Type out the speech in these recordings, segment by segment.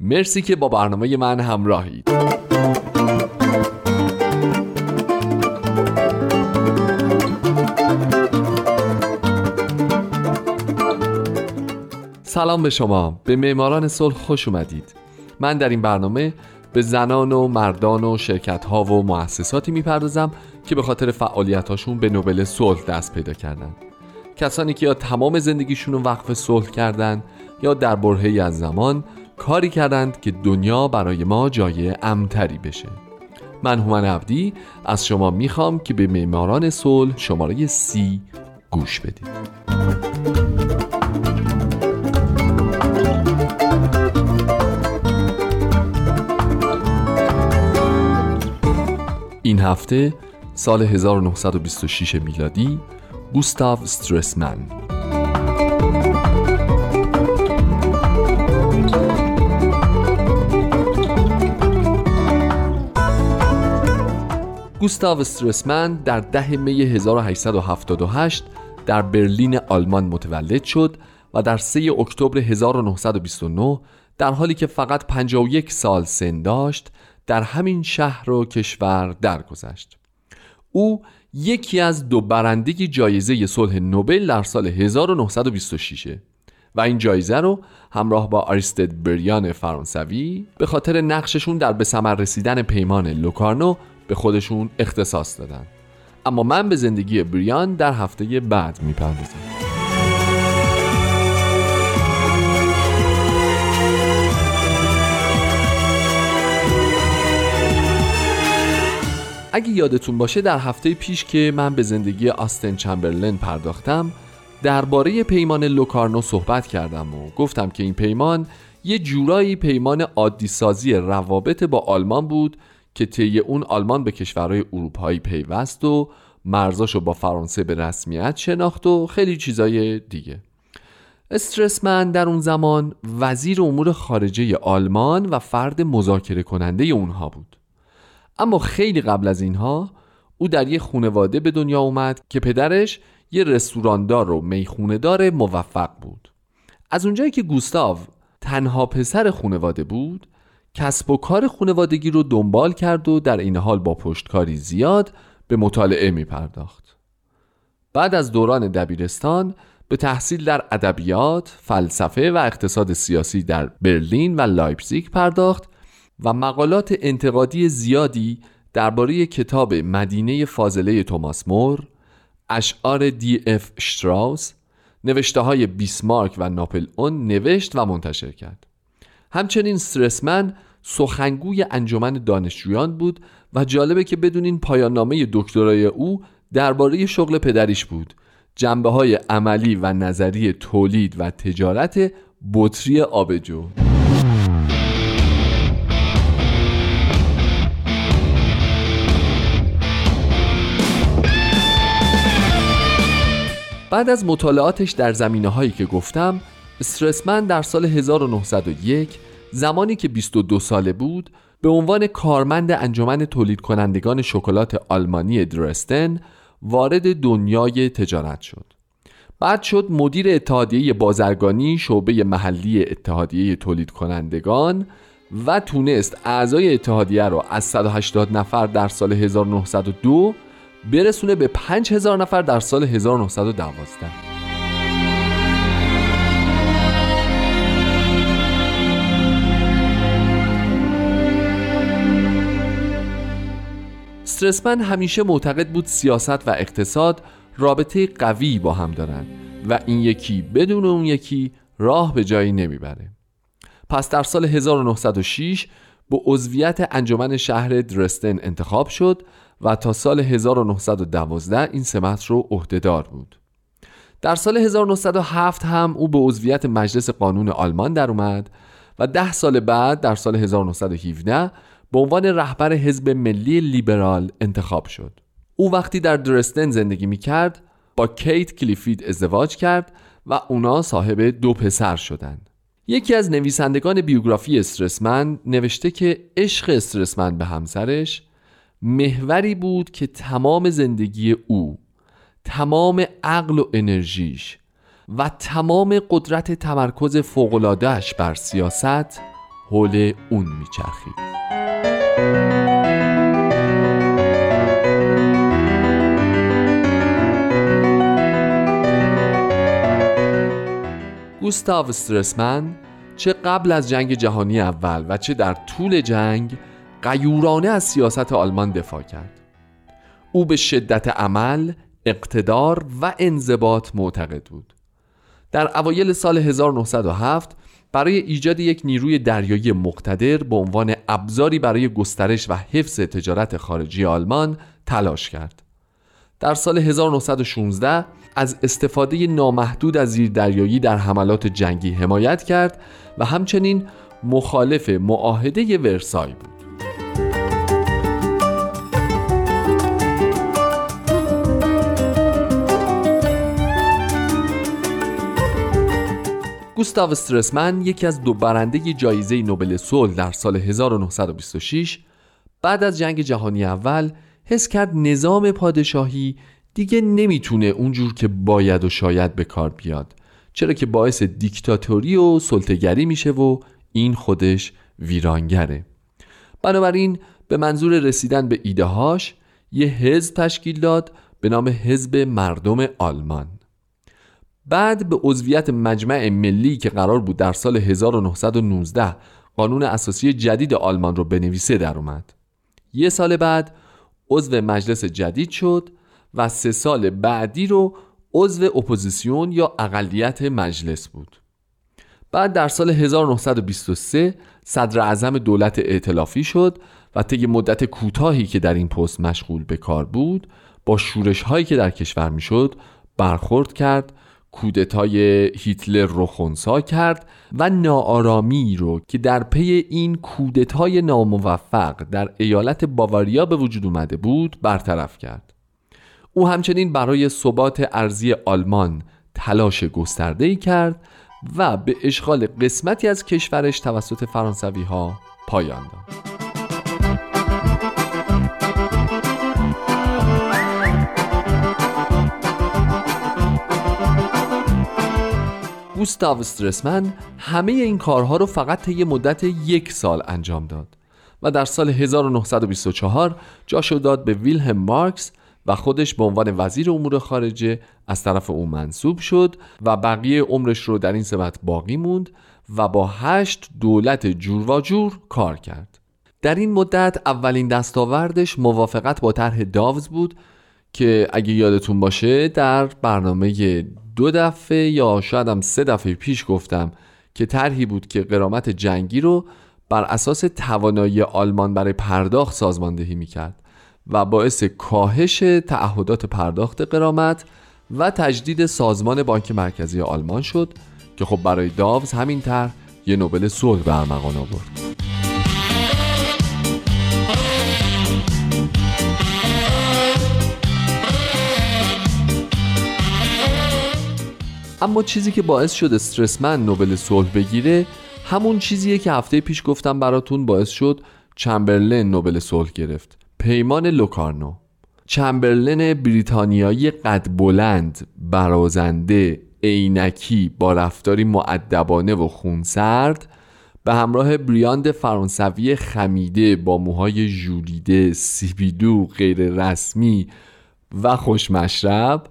مرسی که با برنامه من همراهید. سلام به شما. به معماران صلح خوش اومدید. من در این برنامه به زنان و مردان و شرکت ها و مؤسساتی می‌پردازم که به خاطر فعالیت هاشون به نوبل صلح دست پیدا کردن. کسانی که یا تمام زندگیشون رو وقف صلح کردن یا در برهه‌ای از زمان کاری کردند که دنیا برای ما جای امتری بشه. من هومن عبدی از شما می‌خوام که به معماران صلح شماره سی گوش بدید. این هفته سال 1926 میلادی گوستاو استرسمن گوستاو استرسمن در ده می 1878 در برلین آلمان متولد شد و در 3 اکتبر 1929 در حالی که فقط 51 سال سن داشت در همین شهر و کشور درگذشت. او یکی از دو برنده جایزه صلح نوبل در سال 1926 و این جایزه رو همراه با آریستد بریان فرانسوی به خاطر نقششون در به ثمر رسیدن پیمان لوکارنو به خودشون اختصاص دادن. اما من به زندگی بریان در هفته بعد می‌پردازم. اگه یادتون باشه در هفته پیش که من به زندگی آستن چمبرلن پرداختم درباره پیمان لوکارنو صحبت کردم و گفتم که این پیمان یه جورایی پیمان عادی سازی روابط با آلمان بود که طی اون آلمان به کشورهای اروپایی پیوست و مرزاشو با فرانسه به رسمیت شناخت و خیلی چیزای دیگه. استرسمن در اون زمان وزیر امور خارجه آلمان و فرد مذاکره کننده اونها بود. اما خیلی قبل از اینها او در یه خونواده به دنیا اومد که پدرش یه رستوراندار و میخوندار موفق بود. از اونجایی که گوستاو تنها پسر خونواده بود کسب و کار خونوادگی رو دنبال کرد و در این حال با پشتکاری زیاد به مطالعه می پرداخت. بعد از دوران دبیرستان به تحصیل در ادبیات، فلسفه و اقتصاد سیاسی در برلین و لایپزیگ پرداخت و مقالات انتقادی زیادی درباره کتاب مدینه فاضله توماس مور، اشعار دی اف شتراوس، نوشته های بیسمارک و ناپل اون نوشت و منتشر کرد. همچنین استرسمن سخنگوی انجمن دانشجویان بود و جالبه که بدونین پایان نامه دکترای او درباره شغل پدریش بود. جنبه های عملی و نظری تولید و تجارت بطری آبجو. بعد از مطالعاتش در زمینه هایی که گفتم استرسمن در سال 1901 زمانی که 22 ساله بود به عنوان کارمند انجمن تولید کنندگان شکلات آلمانی درستن وارد دنیای تجارت شد. بعد شد مدیر اتحادیه بازرگانی شعبه محلی اتحادیه تولید کنندگان و تونست اعضای اتحادیه را از 180 نفر در سال 1902 برسونه به 5000 نفر در سال 1912 استرسمن همیشه معتقد بود سیاست و اقتصاد رابطه قوی با هم دارند و این یکی بدون اون یکی راه به جایی نمی‌بره. پس در سال 1906 به عضویت انجمن شهر درستن انتخاب شد و تا سال 1912 این سمت رو عهدهدار بود. در سال 1907 هم او به عضویت مجلس قانون آلمان در اومد و ده سال بعد در سال 1917 به عنوان رهبر حزب ملی لیبرال انتخاب شد او وقتی در درستن زندگی می کرد با کیت کلیفید ازدواج کرد و اونا صاحب دو پسر شدند. یکی از نویسندگان بیوگرافی استرسمن نوشته که عشق استرسمن به همسرش محوری بود که تمام زندگی او تمام عقل و انرژیش و تمام قدرت تمرکز فوقلادهش بر سیاست حول اون میچرخید گوستاو استرسمن چه قبل از جنگ جهانی اول و چه در طول جنگ قیورانه از سیاست آلمان دفاع کرد. او به شدت عمل، اقتدار و انضباط معتقد بود. در اوایل سال 1907 برای ایجاد یک نیروی دریایی مقتدر به عنوان ابزاری برای گسترش و حفظ تجارت خارجی آلمان تلاش کرد. در سال 1916 از استفاده نامحدود از زیردریایی در حملات جنگی حمایت کرد و همچنین مخالف معاهده ورسای بود. گوستاو استرسمن یکی از دو برنده جایزه نوبل صلح در سال 1926 بعد از جنگ جهانی اول حس کرد نظام پادشاهی دیگه نمی‌تونه اونجور که باید و شاید به کار بیاد چرا که باعث دیکتاتوری و سلطگری میشه و این خودش ویرانگره. بنابراین به منظور رسیدن به ایدههاش یه حزب تشکیل داد به نام حزب مردم آلمان. بعد به عضویت مجمع ملی که قرار بود در سال 1919 قانون اساسی جدید آلمان رو بنویسه در اومد. یه سال بعد عضو مجلس جدید شد و سه سال بعدی رو عضو اپوزیسیون یا اقلیت مجلس بود. بعد در سال 1923 صدر اعظم دولت ائتلافی شد و طی مدت کوتاهی که در این پست مشغول به کار بود با شورش هایی که در کشور می‌شد برخورد کرد کودتای هیتلر رو خونسا کرد و ناآرامی رو که در پی این کودتای ناموفق در ایالت باواریا به وجود اومده بود برطرف کرد. او همچنین برای ثبات ارزی آلمان تلاش گسترده کرد و به اشغال قسمتی از کشورش توسط فرانسوی ها پایان داد. گوستاو استرسمن همه این کارها رو فقط طی مدت یک سال انجام داد و در سال 1924 جاشو داد به ویلهم مارکس و خودش به عنوان وزیر امور خارجه از طرف او منصوب شد و بقیه عمرش رو در این سمت باقی موند و با هشت دولت جور و جور کار کرد. در این مدت اولین دستاوردش موافقت با طرح داوز بود که اگه یادتون باشه در برنامه دو دفعه یا شاید هم سه دفعه پیش گفتم که طرحی بود که قرامت جنگی رو بر اساس توانایی آلمان برای پرداخت سازماندهی می‌کرد و باعث کاهش تعهدات پرداخت قرامت و تجدید سازمان بانک مرکزی آلمان شد که خب برای داوز همین طرح یه نوبل صلح به ارمغان آورد. اما چیزی که باعث شد استرسمن نوبل صلح بگیره همون چیزیه که هفته پیش گفتم براتون باعث شد چمبرلن نوبل صلح گرفت. پیمان لوکارنو. چمبرلن بریتانیایی قد بلند برازنده عینکی با رفتاری معدبانه و خونسرد به همراه بریاند فرانسوی خمیده با موهای ژولیده سیبیدو غیر رسمی و خوشمشرب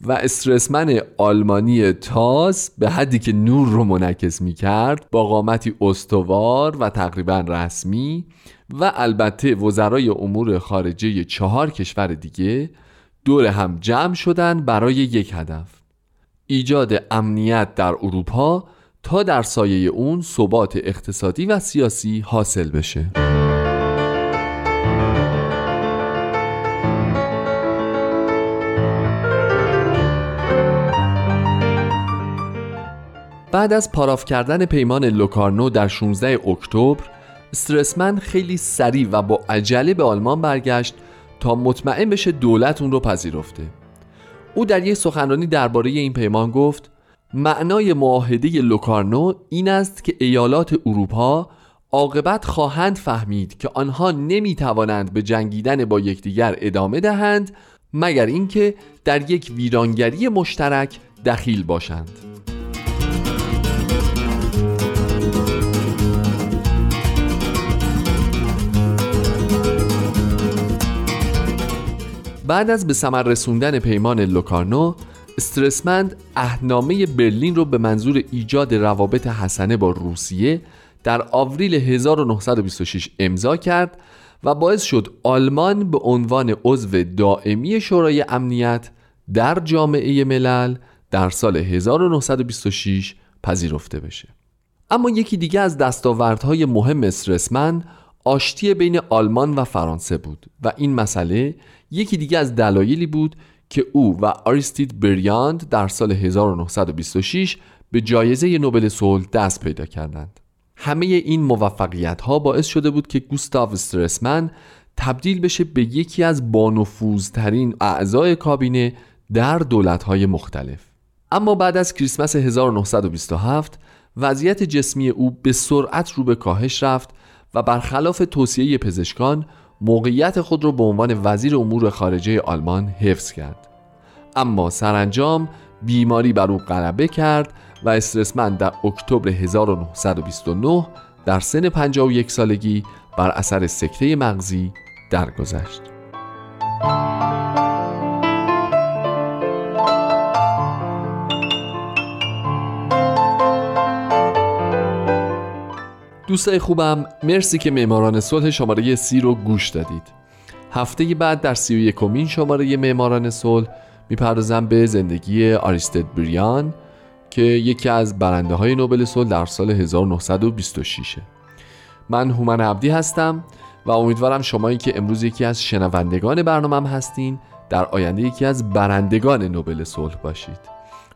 و استرسمن آلمانی تاز به حدی که نور رو منعکس می کرد با قامتی استوار و تقریبا رسمی و البته وزرای امور خارجه چهار کشور دیگه دور هم جمع شدن برای یک هدف ایجاد امنیت در اروپا تا در سایه اون ثبات اقتصادی و سیاسی حاصل بشه. بعد از پاراف کردن پیمان لوکارنو در 16 اکتبر استرسمن خیلی سریع و با عجله به آلمان برگشت تا مطمئن بشه دولت اون رو پذیرفته. او در یک سخنرانی درباره این پیمان گفت معنای معاهده لوکارنو این است که ایالات اروپا عاقبت خواهند فهمید که آنها نمی توانند به جنگیدن با یکدیگر ادامه دهند مگر اینکه در یک ویرانگری مشترک دخیل باشند. بعد از به ثمر رسوندن پیمان لوکارنو استرسمند اهنامه برلین رو به منظور ایجاد روابط حسنه با روسیه در آوریل 1926 امضا کرد و باعث شد آلمان به عنوان عضو دائمی شورای امنیت در جامعه ملل در سال 1926 پذیرفته بشه. اما یکی دیگه از دستاوردهای مهم استرسمن آشتی بین آلمان و فرانسه بود و این مسئله یکی دیگه از دلایلی بود که او و آریستید بریاند در سال 1926 به جایزه نوبل صلح دست پیدا کردند. همه این موفقیت ها باعث شده بود که گوستاو استرسمن تبدیل بشه به یکی از بانفوذترین اعضای کابینه در دولت های مختلف. اما بعد از کریسمس 1927 وضعیت جسمی او به سرعت رو به کاهش رفت و برخلاف توصیه پزشکان موقعیت خود را به عنوان وزیر امور خارجه آلمان حفظ کرد اما سرانجام بیماری بر او غلبه کرد و استرسمن در اکتبر 1929 در سن 51 سالگی بر اثر سکته مغزی درگذشت. دوستای خوبم مرسی که معماران صلح شماره سی رو گوش دادید. هفته بعد در سی و یکمین شماره معماران صلح می‌پردازم به زندگی آریستد بریان که یکی از برنده های نوبل صلح در سال 1926 من هومن عبدی هستم و امیدوارم شمایی که امروز یکی از شنوندگان برنامهم هستین در آینده یکی از برندگان نوبل صلح باشید.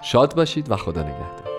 شاد باشید و خدا نگهدار.